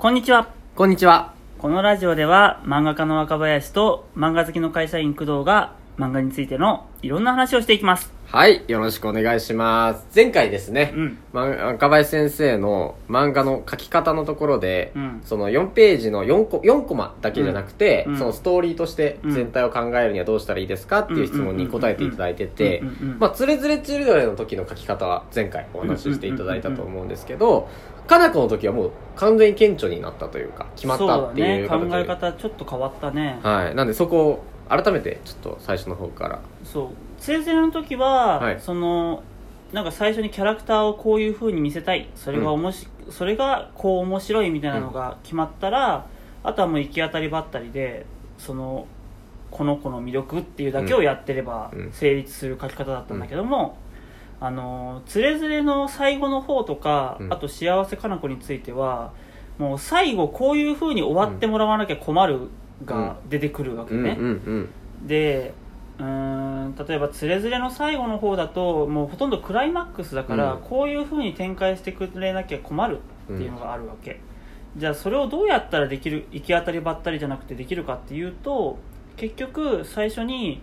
こんにちは。こんにちは。このラジオでは漫画家の若林と漫画好きの会社員工藤が漫画についてのいろんな話をしていきます。はい、よろしくお願いします。前回ですね、うんま若林先生の漫画の書き方のところで、うんその4ページの4コ ,4 コマだけじゃなくて、うんそのストーリーとして全体を考えるにはどうしたらいいですかっていう質問に答えていただいててまあ、つれづれチルドレンの時の書き方は前回お話ししていただいたと思うんですけど、かなこの時はもう完全に顕著になったというか、決まったっていうね。考。え方ちょっと変わったね。はい。なんでそこを改めてちょっと最初の方から。そう。つれづれの時は、はい。その、なんか最初にキャラクターをこういう風に見せたい。それがおもし、それがこう面白いみたいなのが決まったら、あとはもう行き当たりばったりで、その、この子の魅力っていうだけをやってればうん。成立する書き方だったんだけども、あのつれづれの最後の方とか、うん。あと幸せかな子についてはもう最後こういう風に終わってもらわなきゃ困るが出てくるわけね、うんうんうん。でうーん例えばつれづれの最後の方だともうほとんどクライマックスだから、うん。こういう風に展開してくれなきゃ困るっていうのがあるわけ、じゃあそれをどうやったらできる行き当たりばったりじゃなくてできるかっていうと結局最初に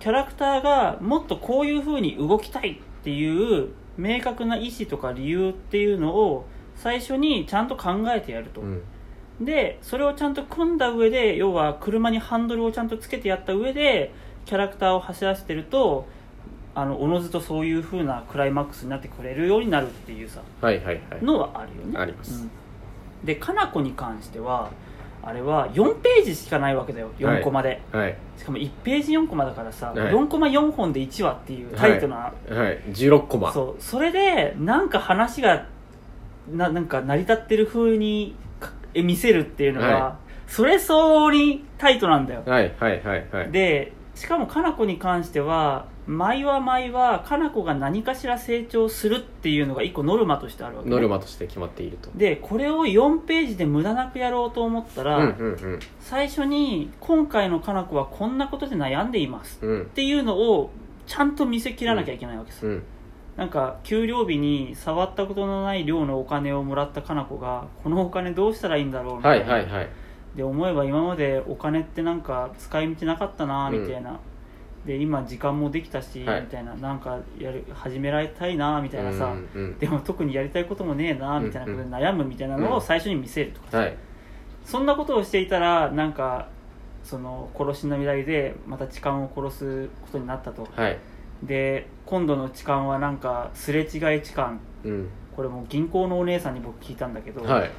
キャラクターがもっとこういう風に動きたいっていう明確な意思とか理由っていうのを最初にちゃんと考えてやると、うんでそれをちゃんと組んだ上で要は車にハンドルをちゃんとつけてやった上でキャラクターを走らせてるとあのおのずとそういう風なクライマックスになってくれるようになるっていうさはいはいはい。のはあるよねありますうんでかな子に関してはあれは4ページしかないわけだよ4コマで、はい。しかも1ページ4コマだからさ、はい4コマ4本で1話っていうタイトな、はい。16コマ。そうそれでなんか話がななんか成り立ってる風に見せるっていうのが、はそれ相応にタイトなんだよ、はいはいはいはい。でしかもかな子に関しては毎は毎はかな子が何かしら成長するっていうのが一個ノルマとしてあるわけ、ね、ノルマとして決まっていると。でこれを4ページで無駄なくやろうと思ったら、うんうん最初に今回のかな子はこんなことで悩んでいますうん。うんっていうのをちゃんと見せ切らなきゃいけないわけです、うん。なんか給料日に触ったことのない量のお金をもらったかな子がこのお金どうしたらいいんだろうみたはいいな、はいはい。で思えば今までお金ってなんか使い道なかったなみたいな、で今時間もできたし、はい。みたいな。なんかやる始められたいなみたいなさ、うんうんでも特にやりたいこともねえなみたいなことで悩むみたいなのうんを最初に見せるとか、はい。そんなことをしていたらなんかその殺しの未来でまた痴漢を殺すことになったと、はい。で今度の痴漢はなんかすれ違い痴漢。うん。これもう銀行のお姉さんに僕聞いたんだけど、はい。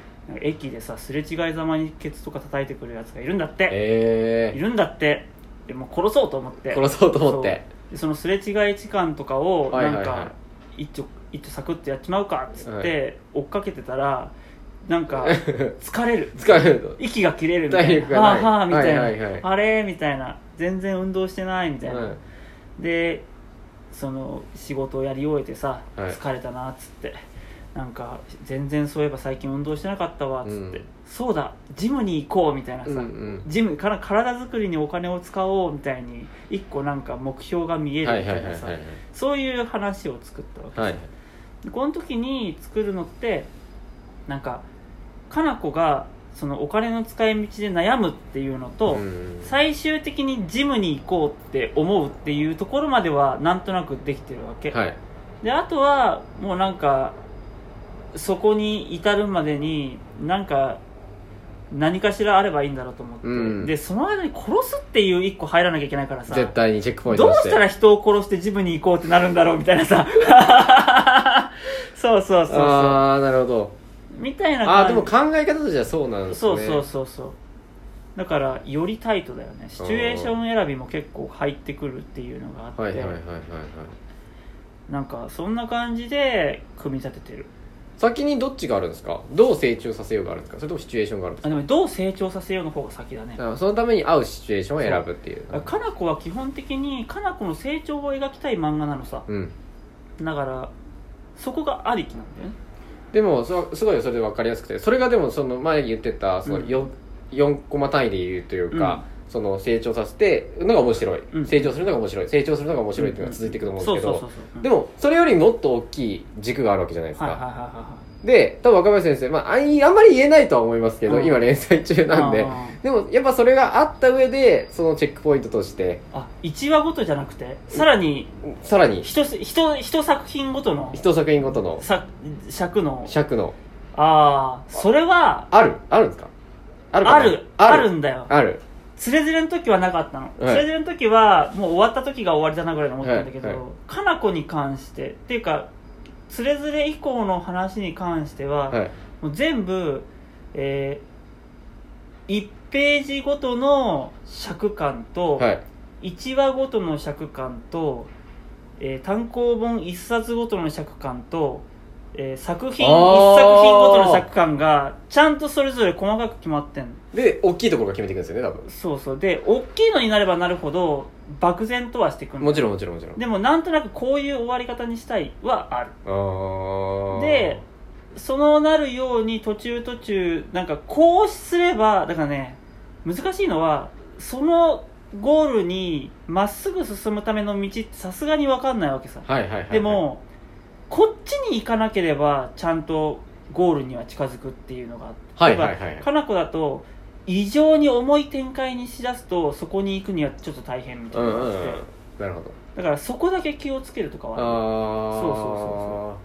駅でさすれ違いざまにケツとか叩いてくるやつがいるんだって、いえるんだって。でも殺そうと思って。ー。殺そうと思って。そのすれ違い痴漢とかをなんか一丁一丁サクッとやっちまうかっつっはて追っかけてたらなんか 疲れる。疲れる。と。息が切れるみたいな。はあはあみたいな、はいはいはいあれみたいな。全然運動してないみたいな、はい。でその仕事をやり終えてさ、はい。疲れたなっつって。なんか全然そういえば最近運動してなかったわっつって、うん。そうだジムに行こうみたいなさ、うんうん。ジムから体作りにお金を使おうみたいに一個なんか目標が見えるはいみたいなさ。はいはいはい。そういう話を作ったわけはい。でこの時に作るのってなんかかな子がそのお金の使い道で悩むっていうのと、うん。最終的にジムに行こうって思うっていうところまではなんとなくできてるわけ、はい。であとはもうなんかそこに至るまでになんか何かしらあればいいんだろうと思って、うん。でその間に殺すっていう一個入らなきゃいけないからさ。絶対にチェックポイントどうとしたら人を殺してジムに行こうってなるんだろうみたいなさ。そうそうそうそう。ああ、なるほど。みたいなああ、でも考え方としてはそうなんですね。そうそうそうそう。だからよりタイトだよね。シチュエーション選びも結構入ってくるっていうのがあって、はいはいはいはいはい。なんかそんな感じで組み立ててる。先にどっちがあるんですか？どう成長させようがあるんですか？それともシチュエーションがあるんですか？あでもどう成長させようの方が先だね。あそのために合うシチュエーションを選ぶっていう。かな子は基本的にかな子の成長を描きたい漫画なのさ。うん。だからそこがありきなんだよねでもそすごいそれで分かりやすくて。それがでもその前言ってたそのうん。4, 4コマ単位で言うというか、その成長させてのが面白い、うん。成長するのが面白い。成長するのが面白いっていうのが続いていくと思うんですけどでもそれよりもっと大きい軸があるわけじゃないですか、はいはいはいはいはいで多分若林先生、まあ、あんまり言えないとは思いますけど、うん。今連載中なんで。あでもやっぱそれがあった上でそのチェックポイントとして。あ1話ごとじゃなくてさらにさらに。一一一作品ごとの。一作品ごとの。さ尺の。尺の。ああそれはある。あるんですか？あるかな？ある。ある。んだよ。ある。つれづれの時はなかったの、はい。つれづれの時はもう終わった時が終わりだなぐらいに思ったんだけど、はい。はい。かなこに関してっていうかつれづれ以降の話に関しては、はい。もう全部、え1ページごとの尺感と、はい。1話ごとの尺感と、えー単行本1冊ごとの尺感と、えー作品あー1作品ごとの尺感がちゃんとそれぞれ細かく決まってんの。で大きいところが決めていくんですよね多分。そうそう。で大きいのになればなるほど漠然とはしてくるもちろんもちろんもちろん。でもなんとなくこういう終わり方にしたいはある。あー。でそのなるように途中途中なんかこうすればだからね難しいのはそのゴールにまっすぐ進むための道ってさすがに分かんないわけさ。はいはいはいはい。でもこっちに行かなければちゃんとゴールには近づくっていうのがあってはいはいはい。例えばかなこだと異常に重い展開にしだすとそこに行くにはちょっと大変みたういなんのうんがあって、なるほど。だからそこだけ気をつけるとかはそうそうそうそ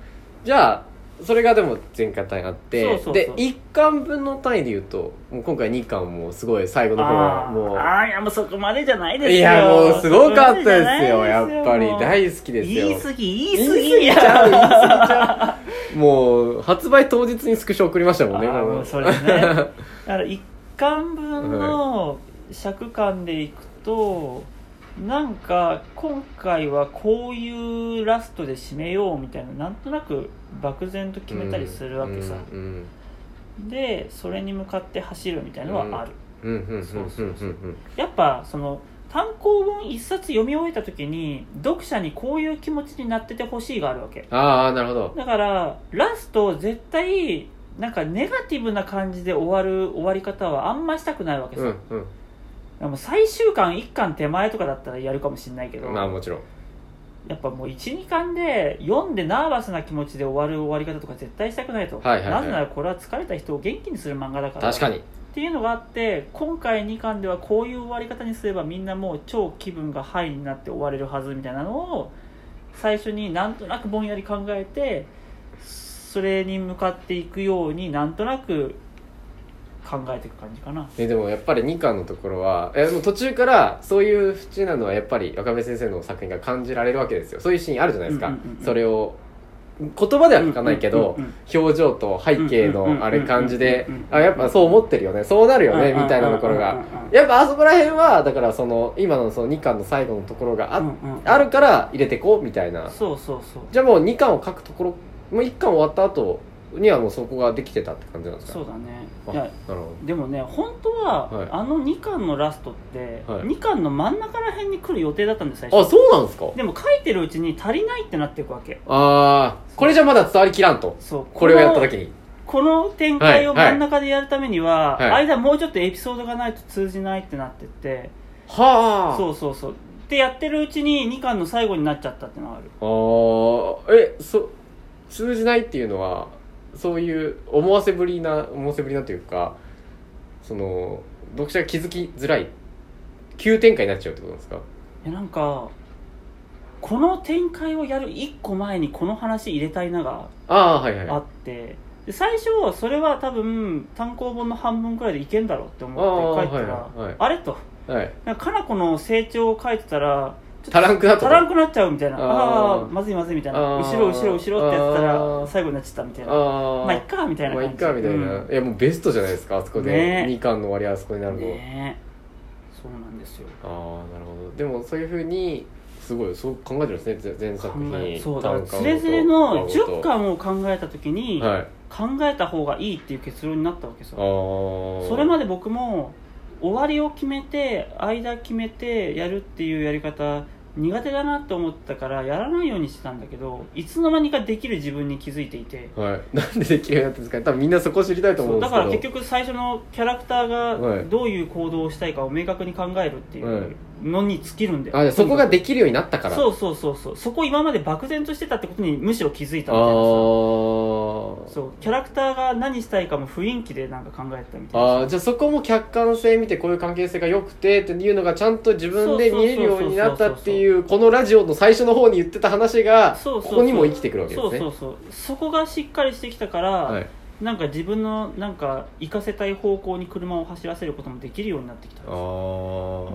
じゃあそれがでも全巻単位あってそうそうそう。で1巻分の単位で言うともう今回2巻もすごい最後の方はもうあーいやもうそこまでじゃないですよ。いやもうすごかったですよ。やっぱり大好きですよ。言い過ぎ言い過ぎ。言い過ぎちゃう言い過ぎちゃう。もう発売当日にスクショ送りましたもんねあーもうそれね。だから1巻分の尺感でいくと、なんか今回はこういうラストで締めようみたいななんとなく漠然と決めたりするわけさ、うんでそれに向かって走るみたいなのはある、やっぱその単行本一冊読み終えた時に読者にこういう気持ちになっててほしいがあるわけ。ああなるほど。だからラスト絶対なんかネガティブな感じで終わる終わり方はあんましたくないわけさ、うんうんでも最終巻1巻手前とかだったらやるかもしれないけど、まあもちろん。やっぱもう12巻で読んでナーバスな気持ちで終わる終わり方とか絶対したくないと、はいはいはい。なぜならこれは疲れた人を元気にする漫画だから。確かにっていうのがあって今回2巻ではこういう終わり方にすればみんなもう超気分がハイになって終われるはずみたいなのを最初になんとなくぼんやり考えてそれに向かっていくようになんとなく考えていく感じかな。えでもやっぱり2巻のところはえもう途中からそういう縁なのはやっぱり若部先生の作品が感じられるわけですよ。そういうシーンあるじゃないですか、それを言葉では聞かないけど、表情と背景のあれ感じであやっぱそう思ってるよね。そうなるよねみたいなところが。やっぱあそこら辺はだからその今のその2巻の最後のところがあ,、あるから入れてこうみたいな。そうそうそう。じゃあもう2巻を書くところもう1巻終わった後にはもうそこができてたって感じなんですか？そうだね。あいやなるほでもね本当は、はい。あの2巻のラストって、はい。2巻の真ん中ら辺に来る予定だったんです最どあ初。そうなんですか？でも書いてるうちに足りないってなっていくわけ。ああこれじゃまだ伝わりきらんと。そう。これをやったの時に。この展開をはいはい真ん中でやるためには、はい。間もうちょっとエピソードがないと通じないってなってって。はあ。そうそうそう。でやってるうちに2巻の最後になっちゃったっていうのがある。あー。えそ通じないっていうのはそういう思わせぶりな思わせぶりなというかその読者が気づきづらい急展開になっちゃうってことなんですか？いやなんかこの展開をやる1個前にこの話入れたいながああはいはいあってで最初それは多分単行本の半分くらいでいけんだろうって思って書いてたらあーはいはいはい。あれと。はい。かかな子の成長を書いてたら足らんくなっ足らんくなっちゃうみたいな。あー。あまずいまずいみたいな。後ろ後ろ後ろってやってたら最後になっちゃったみたいな。まあいっかみたいなまあいっかみたいな、うん。いやもうベストじゃないですかあそこで。ね。2巻の終わりはあそこになるの、ね。えそうなんですよ。ああなるほど。でもそういうふうにすごいそう考えてるんですね前作品。そうだ。から単つれづれの10巻巻を考えた時にはい。考えた方がいいっていう結論になったわけさ。ああそれまで僕も終わりを決めて間決めてやるっていうやり方苦手だなって思ったからやらないようにしてたんだけどいつの間にかできる自分に気づいていて。はい、なんでできるようになってるんですか？ね多分みんなそこ知りたいと思うんですけど。だから結局最初のキャラクターはい。がどういう行動をしたいかを明確に考えるっていう、はいのに尽きるんだよ。あそこができるようになったから。そうそうそうそう。そこ今まで漠然としてたってことにむしろ気づいたあみたいなそう。キャラクターが何したいかも雰囲気でなんか考えてたみたいなあーじゃあそこも客観性見てこういう関係性が良くてっていうのがちゃんと自分で見えるようになったっていうこのラジオの最初の方に言ってた話がここにも生きてくるわけですね。そうそうそうそこがしっかりしてきたから、はい。なんか自分のなんか行かせたい方向に車を走らせることもできるようになってきたんあ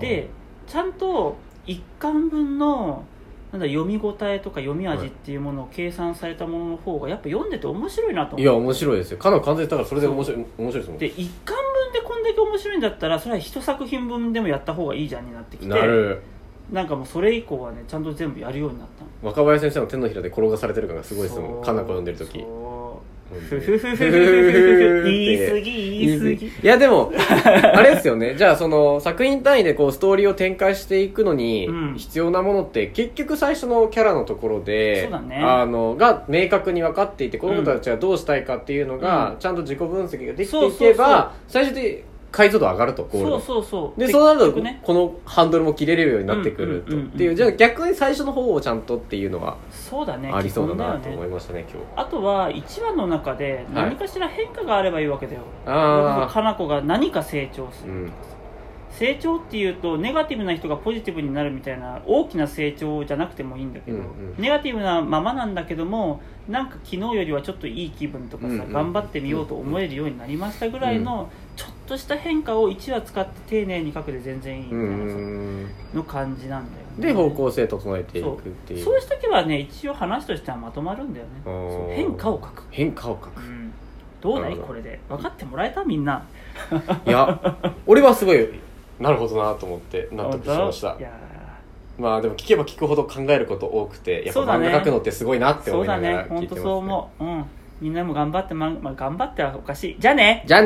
ですでちゃんと一巻分のなんだ読み応えとか読み味っていうものを計算されたものの方がやっぱ読んでて面白いなと思う。いや面白いですよ。かなり完全にだからそれで面白い面白いですもんで一巻分でこんだけ面白いんだったらそれは一作品分でもやった方がいいじゃんになってきてなる。なんかもうそれ以降はねちゃんと全部やるようになった。の若林先生の手のひらで転がされてる感がすごいですもん。かな子読んでる時。そうふふふふふふふ。言い過ぎ言い過ぎ。いやでもあれですよね。じゃあその作品単位でこうストーリーを展開していくのにうん。必要なものって結局最初のキャラのところでそうだね。あのが明確に分かっていてこの子たちはどうしたいかっていうのがちゃんと自己分析ができていけそうそうそう。ば最初で解像度上がるとゴール。のそうそうそう。でそうなるとね。このハンドルも切れれるようになってくると。うんうんうんうん。っていうじゃあ逆に最初の方をちゃんとっていうのはそうだねありそうだなと思いましたね今日。あとは1話の中で何かしら変化があればいいわけだよ、あかな子が何か成長する、うん。成長っていうとネガティブな人がポジティブになるみたいな大きな成長じゃなくてもいいんだけど、うんうん。ネガティブなままなんだけどもなんか昨日よりはちょっといい気分とかさ、うんうん。頑張ってみようと思えるようになりましたぐらいの、ちょっとした変化を1話使って丁寧に書くで全然いいみたういなの感じなんだよね。で方向性整えていくっていう。そう。しとけばね一応話としてはまとまるんだよね。変化を書く、変化を書く。うん、どうだないこれで分かってもらえた？みんな。いや俺はすごいなるほどなと思って納得しました。まあでも聞けば聞くほど考えること多くてやっぱそうだね。漫画描くのってすごいなってそうだ思いながらね本当聞いてますね。そう思う、うん、みんなも頑張って、ままあ、頑張ってはおかしい。じゃあね。じゃあね